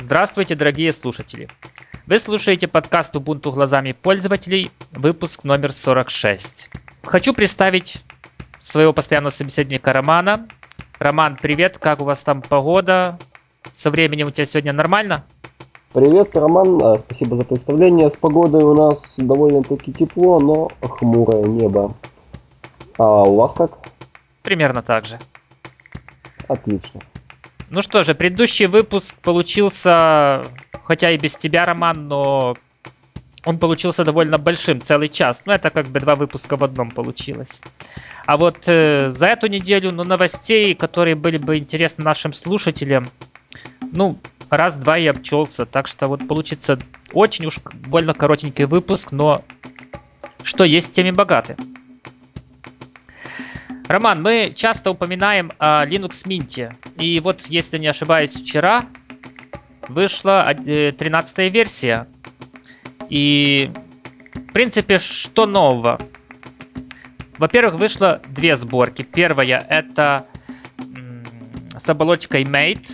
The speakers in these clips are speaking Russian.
Здравствуйте, дорогие слушатели! Вы слушаете подкаст Ubuntu глазами пользователей, выпуск номер 46. Хочу представить своего постоянного собеседника Романа. Роман, привет, как у вас там погода? Со временем у тебя сегодня нормально? Привет, Роман, а, спасибо за представление. С погодой у нас довольно-таки тепло, но хмурое небо. А у вас как? Примерно так же. Отлично. Ну что же, предыдущий выпуск получился, хотя и без тебя, Роман, но он получился довольно большим, целый час. Ну, это как бы два выпуска в одном получилось. А вот э, за эту неделю, ну, новостей, которые были бы интересны нашим слушателям, ну, раз-два и обчелся. Так что вот получится очень уж больно коротенький выпуск, но что есть, теми богаты. Роман, мы часто упоминаем о Linux Mint. И вот, если не ошибаюсь, вчера вышла 13 э, версия. И, в принципе, что нового? Во-первых, вышло две сборки. Первая это с оболочкой Mate.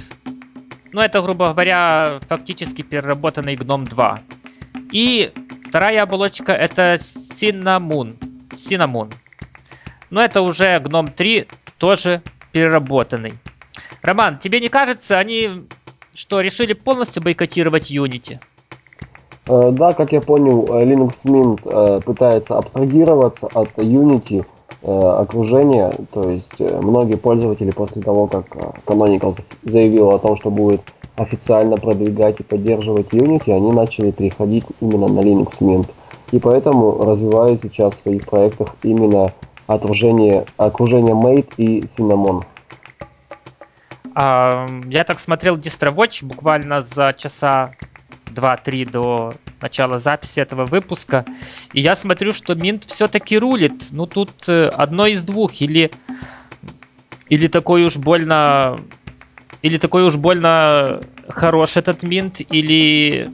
Ну, это, грубо говоря, фактически переработанный GNOME 2. И вторая оболочка это Cinnamon. Cinnamon. Но это уже Гном 3, тоже переработанный. Роман, тебе не кажется, они что, решили полностью бойкотировать Unity? Э, да, как я понял, э, Linux Mint э, пытается абстрагироваться от Unity окружения, то есть многие пользователи после того, как Canonical заявил о том, что будет официально продвигать и поддерживать Unity, они начали переходить именно на Linux Mint. И поэтому развивают сейчас в своих проектах именно окружение, окружение Mate и Cinnamon. А, я так смотрел DistroWatch буквально за часа 2-3 до начала записи этого выпуска. И я смотрю, что Mint все-таки рулит. Ну тут э, одно из двух. Или, или такой уж больно... Или такой уж больно хорош этот Mint, или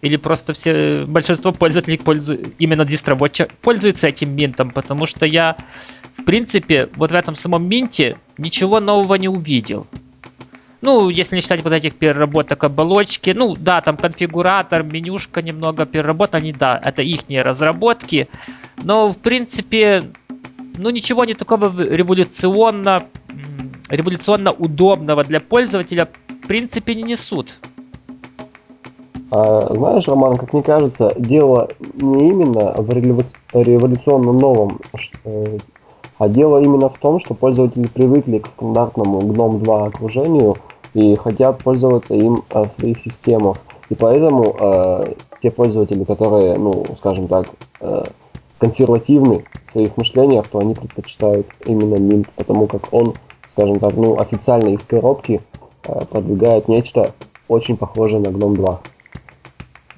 или просто все большинство пользователей пользуют именно DistroWatch пользуются этим минтом, потому что я, в принципе, вот в этом самом минте ничего нового не увидел. Ну, если не считать вот этих переработок оболочки, ну да, там конфигуратор, менюшка немного переработана, они, да, это их разработки, но в принципе, ну ничего не такого революционно, революционно удобного для пользователя в принципе не несут. А, знаешь, Роман, как мне кажется, дело не именно в революционно новом, э, а дело именно в том, что пользователи привыкли к стандартному GNOME 2 окружению и хотят пользоваться им э, в своих системах. И поэтому э, те пользователи, которые, ну, скажем так, э, консервативны в своих мышлениях, то они предпочитают именно Mint, потому как он, скажем так, ну, официально из коробки э, продвигает нечто очень похожее на GNOME 2.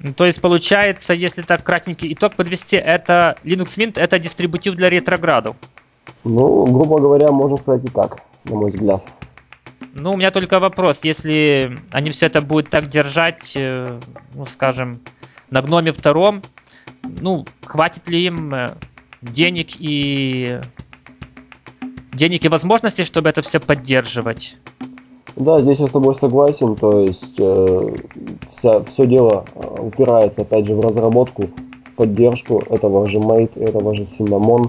Ну, то есть получается, если так кратенький итог подвести, это Linux Mint это дистрибутив для ретроградов. Ну, грубо говоря, можно сказать и так, на мой взгляд. Ну, у меня только вопрос, если они все это будут так держать, э, ну, скажем, на гноме втором, ну, хватит ли им э, денег и денег и возможностей, чтобы это все поддерживать? Да, здесь я с тобой согласен, то есть э, вся, все дело э, упирается опять же в разработку, в поддержку этого же Mate, этого же Cinnamon.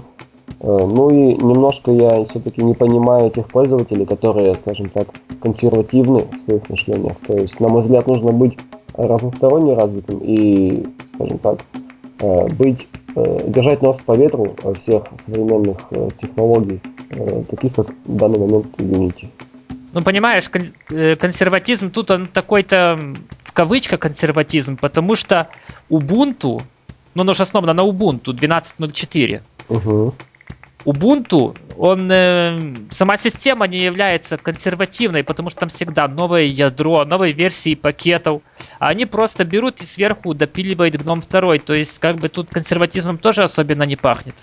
Э, ну и немножко я все-таки не понимаю тех пользователей, которые, скажем так, консервативны в своих мышлениях. То есть, на мой взгляд, нужно быть разносторонне развитым и, скажем так, э, быть, э, держать нос по ветру всех современных э, технологий, таких как в данный момент Unity. Ну, понимаешь, кон- э, консерватизм тут он такой-то в кавычках консерватизм, потому что Ubuntu, ну, оно же основано на Ubuntu 12.04. Угу. Ubuntu, он, э, сама система не является консервативной, потому что там всегда новое ядро, новые версии пакетов. А они просто берут и сверху допиливают GNOME 2. То есть, как бы тут консерватизмом тоже особенно не пахнет.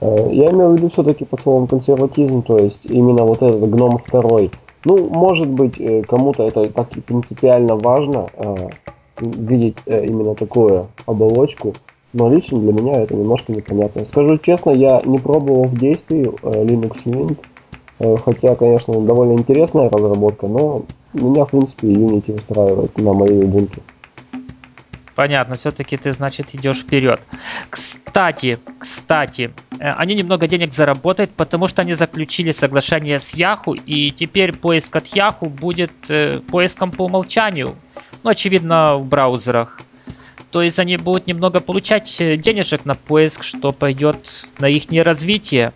Э, я имею в виду все-таки по словам консерватизм, то есть именно вот этот гном второй. Ну, может быть, э, кому-то это так и принципиально важно э, видеть именно такую оболочку, но лично для меня это немножко непонятно. Скажу честно, я не пробовал в действии Linux Mint, хотя, конечно, довольно интересная разработка, но меня, в принципе, Unity устраивает на моей Ubuntu. Понятно, все-таки ты, значит, идешь вперед. Кстати, кстати, э, они немного денег заработают, потому что они заключили соглашение с Yahoo, и теперь поиск от Yahoo будет э, поиском по умолчанию. Ну, очевидно, в браузерах. То есть они будут немного получать э, денежек на поиск, что пойдет на их развитие.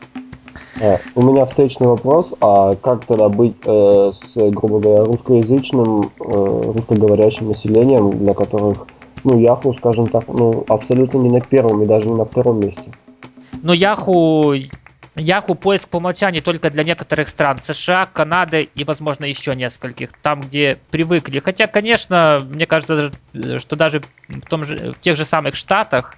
А, у меня встречный вопрос, а как тогда быть э, с, грубо говоря, русскоязычным, э, русскоговорящим населением, для которых, ну, Яху, скажем так, ну, абсолютно не на первом и даже не на втором месте? Но Яху Yahoo поиск по умолчанию только для некоторых стран. США, Канады и, возможно, еще нескольких. Там, где привыкли. Хотя, конечно, мне кажется, что даже в, том же, в тех же самых Штатах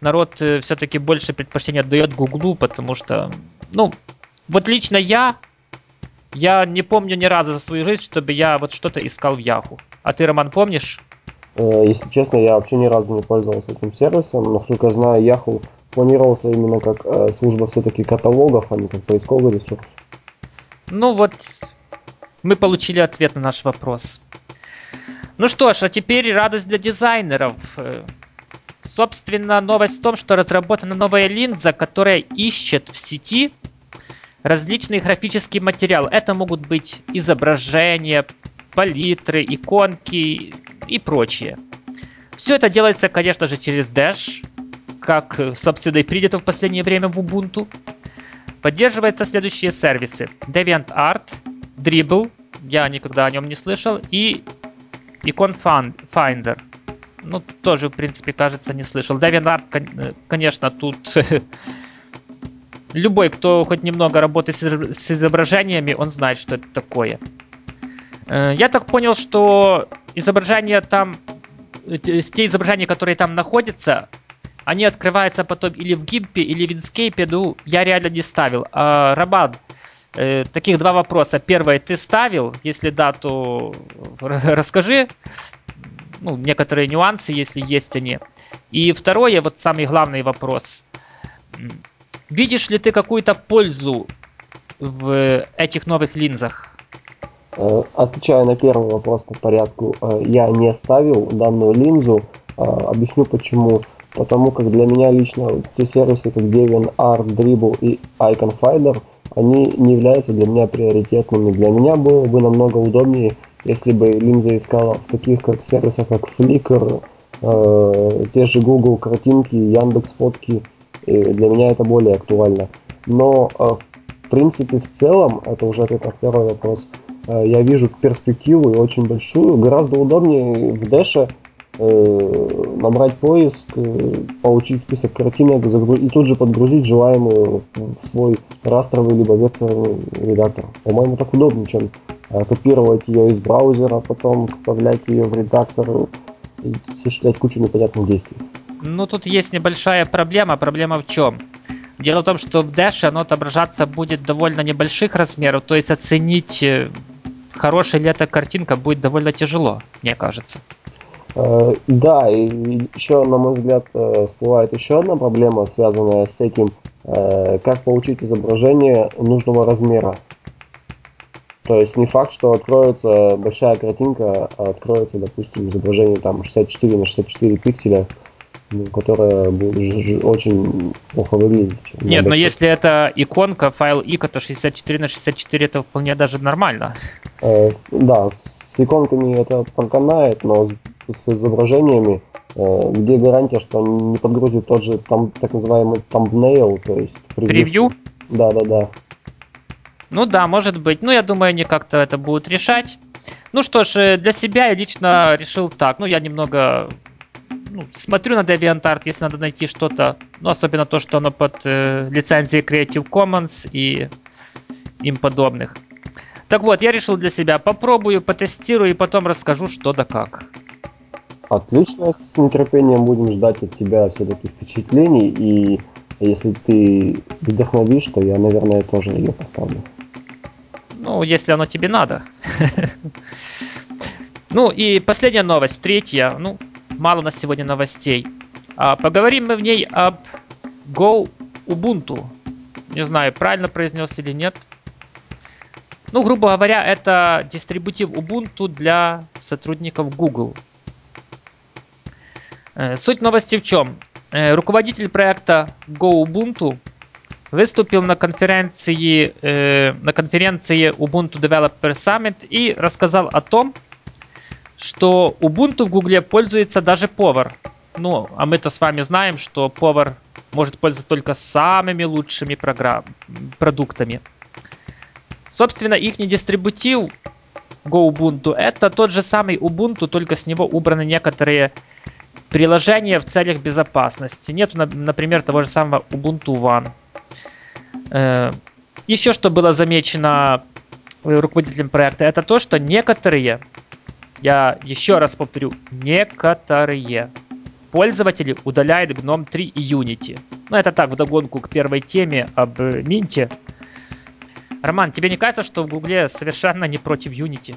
народ э, все-таки больше предпочтения отдает Гуглу, потому что, ну, вот лично я, я не помню ни разу за свою жизнь, чтобы я вот что-то искал в Яху. А ты, Роман, помнишь? Э, если честно, я вообще ни разу не пользовался этим сервисом. Насколько я знаю, Yahoo планировался именно как э, служба все-таки каталогов, а не как поисковый ресурс. Ну вот, мы получили ответ на наш вопрос. Ну что ж, а теперь радость для дизайнеров. Э, собственно, новость в том, что разработана новая линза, которая ищет в сети различный графический материал. Это могут быть изображения, палитры, иконки и прочее. Все это делается, конечно же, через Dash, как, собственно, и принято в последнее время в Ubuntu. Поддерживаются следующие сервисы. DeviantArt, Dribble, я никогда о нем не слышал, и Icon Finder. Ну, тоже, в принципе, кажется, не слышал. DeviantArt, конечно, тут любой, кто хоть немного работает с изображениями, он знает, что это такое. Э, я так понял, что изображения там, э, те изображения, которые там находятся, они открываются потом или в гимпе, или в инскейпе. Ну, я реально не ставил. А, Роман, э, таких два вопроса. Первое, ты ставил? Если да, то расскажи. Ну, некоторые нюансы, если есть они. И второе, вот самый главный вопрос. Видишь ли ты какую-то пользу в этих новых линзах? Э, отвечая на первый вопрос по порядку, э, я не ставил данную линзу. Э, объясню почему. Потому как для меня лично те сервисы, как DeviantArt, Dribble и Icon Finder, они не являются для меня приоритетными. Для меня было бы намного удобнее, если бы линза искала в таких как сервисах, как Flickr, те же Google картинки, Яндекс фотки. Для меня это более актуально. Но в принципе в целом, это уже ответ на второй вопрос, я вижу перспективу и очень большую. Гораздо удобнее в Dash Э, набрать поиск, э, получить список картинок и тут же подгрузить желаемую в свой растровый либо векторный редактор. По-моему, так удобнее, чем э, копировать ее из браузера, потом вставлять ее в редактор и осуществлять кучу непонятных действий. Ну, тут есть небольшая проблема. Проблема в чем? Дело в том, что в Dash оно отображаться будет довольно небольших размеров, то есть оценить хорошая ли эта картинка будет довольно тяжело, мне кажется. Э, да, и еще, на мой взгляд, э, всплывает еще одна проблема, связанная с этим, э, как получить изображение нужного размера. То есть не факт, что откроется большая картинка, а откроется, допустим, изображение там 64 на 64 пикселя, ну, которое будет очень плохо выглядеть. Нет, но если это иконка, файл ика, то 64 на 64 это вполне даже нормально. Да, с иконками это проканает, но с изображениями, э, где гарантия, что они не подгрузят тот же там, так называемый thumbnail, то есть превью. Да, да, да. Ну да, может быть. Ну, я думаю, они как-то это будут решать. Ну что ж, э, для себя я лично решил так. Ну, я немного ну, смотрю на DeviantArt, если надо найти что-то, ну, особенно то, что оно под э, лицензией Creative Commons и им подобных. Так вот, я решил для себя, попробую, потестирую и потом расскажу, что да как. Отлично, с нетерпением будем ждать от тебя все-таки впечатлений, и если ты вдохновишь, то я, наверное, тоже ее поставлю. Ну, если оно тебе надо. Ну и последняя новость, третья. Ну, мало на сегодня новостей. А, поговорим мы в ней об Go Ubuntu. Не знаю, правильно произнес или нет. Ну, грубо говоря, это дистрибутив Ubuntu для сотрудников Google. Э, суть новости в чем? Э, руководитель проекта Go Ubuntu выступил на конференции, э, на конференции Ubuntu Developer Summit и рассказал о том, что Ubuntu в Гугле пользуется даже повар. Ну, а мы-то с вами знаем, что повар может пользоваться только самыми лучшими программ, продуктами. Собственно, их дистрибутив Go Ubuntu это тот же самый Ubuntu, только с него убраны некоторые приложения в целях безопасности. Нету, например, того же самого Ubuntu One. Э, еще что было замечено руководителем проекта, это то, что некоторые, я еще раз повторю, некоторые пользователи удаляют GNOME 3 и Unity. Ну, это так, вдогонку к первой теме об Минте. Роман, тебе не кажется, что в Гугле совершенно не против Unity?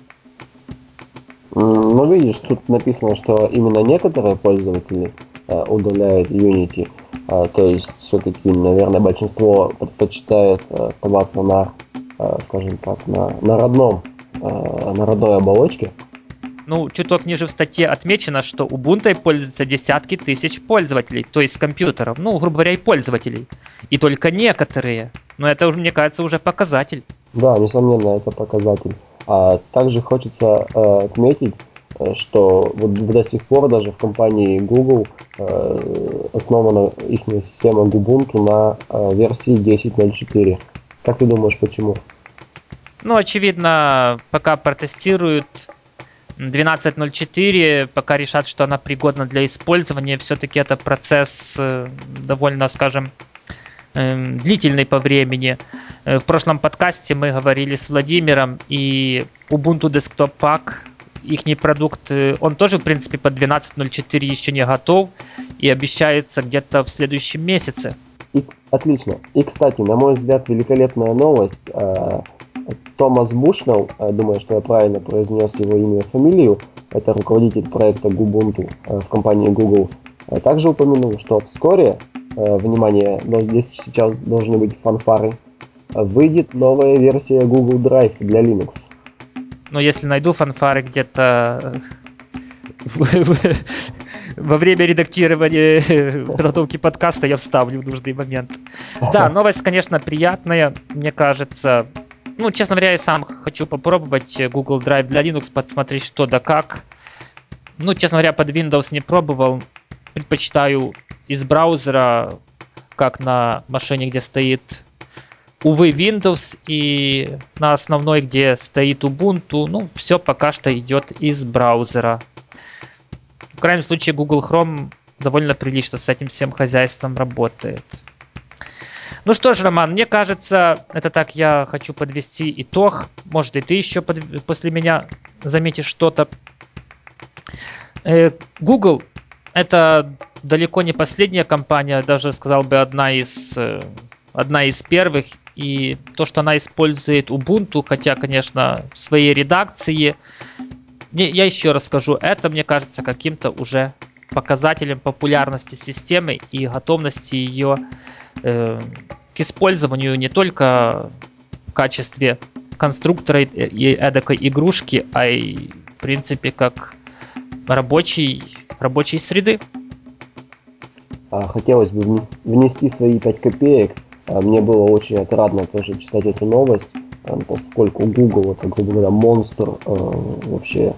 Ну, видишь, тут написано, что именно некоторые пользователи э, удаляют Unity. Э, то есть, все-таки, наверное, большинство предпочитает э, оставаться на, э, скажем так, на, на родном, э, на родной оболочке. Ну, чуток ниже в статье отмечено, что Ubuntu пользуются десятки тысяч пользователей, то есть компьютеров, ну, грубо говоря, и пользователей. И только некоторые. Но это, мне кажется, уже показатель. Да, несомненно, это показатель. А также хочется э, отметить, э, что вот до сих пор даже в компании Google э, основана их система Ubuntu на э, версии 10.04. Как ты думаешь, почему? Ну, очевидно, пока протестируют 12.04, пока решат, что она пригодна для использования, все-таки это процесс э, довольно, скажем, длительный по времени. Э, в прошлом подкасте мы говорили с Владимиром и Ubuntu Desktop Pack, их продукт, э, он тоже, в принципе, по 12.04 еще не готов и обещается где-то в следующем месяце. И, отлично. И, кстати, на мой взгляд, великолепная новость. Э, Томас Бушнелл, думаю, что я правильно произнес его имя и фамилию, это руководитель проекта Ubuntu в компании Google, также упомянул, что вскоре внимание, но здесь сейчас должны быть фанфары. Выйдет новая версия Google Drive для Linux. Но если найду фанфары где-то э, во время редактирования э, подготовки подкаста я вставлю в нужный момент. Да, новость, конечно, приятная, мне кажется. Ну, честно говоря, я сам хочу попробовать Google Drive для Linux, посмотреть что да как. Ну, честно говоря, под Windows не пробовал. Предпочитаю из браузера, как на машине, где стоит, увы, Windows, и на основной, где стоит Ubuntu, ну, все пока что идет из браузера. В крайнем случае, Google Chrome довольно прилично с этим всем хозяйством работает. Ну что ж, Роман, мне кажется, это так я хочу подвести итог. Может и ты еще под, после меня заметишь что-то. Э, Google это далеко не последняя компания, даже сказал бы одна из, э, одна из первых. И то, что она использует Ubuntu, хотя, конечно, в своей редакции, я еще раз скажу, это, мне кажется, каким-то уже показателем популярности системы и готовности ее э, к использованию не только в качестве конструктора и эдакой игрушки, а и в принципе как рабочий, рабочей среды. А, хотелось бы внести свои 5 копеек. А, мне было очень отрадно тоже читать эту новость, а, поскольку Google это, грубо говоря, монстр вообще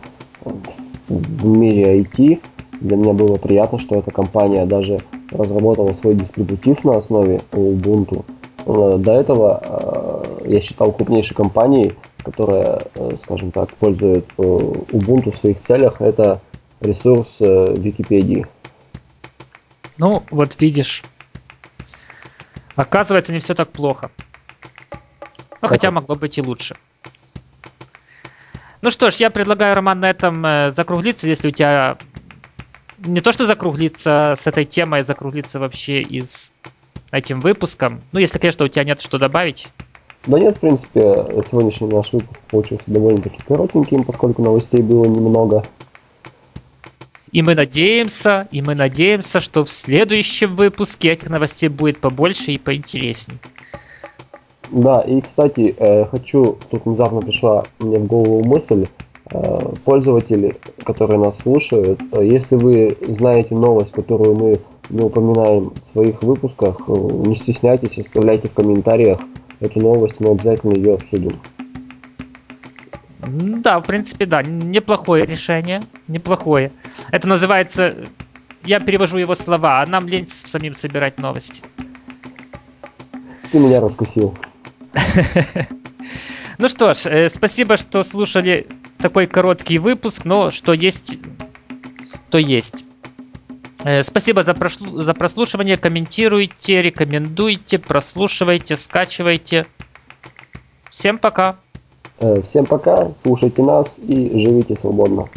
в мире IT. Для меня было приятно, что эта компания даже разработала свой дистрибутив на основе Ubuntu. До этого я считал крупнейшей компанией, которая, скажем так, пользует Ubuntu в своих целях, это ресурс э, Википедии. Ну, вот видишь. Оказывается, не все так плохо. Ну, хотя могло быть и лучше. Ну что ж, я предлагаю, Роман, на этом э, закруглиться, если у тебя не то что закруглиться с этой темой, закруглиться вообще из этим выпуском. Ну, если, конечно, у тебя нет что добавить. Да нет, в принципе, сегодняшний наш выпуск получился довольно-таки коротеньким, поскольку новостей было немного. И мы надеемся, и мы надеемся, что в следующем выпуске этих новостей будет побольше и поинтересней. Да, и, кстати, э, хочу, тут внезапно пришла мне в голову мысль, э, пользователи, которые нас слушают, э, если вы знаете новость, которую мы не упоминаем в своих выпусках, не стесняйтесь, оставляйте в комментариях эту новость, мы обязательно ее обсудим. Да, в принципе, да, неплохое решение, неплохое. Это называется, я перевожу его слова, а нам лень самим собирать новости. Ты меня раскусил. Ну что ж, э, спасибо, что слушали такой короткий выпуск, но что есть, то есть. Э, спасибо за, прошлу, за прослушивание. Комментируйте, рекомендуйте, прослушивайте, скачивайте. Всем пока. Э, всем пока, слушайте нас и живите свободно.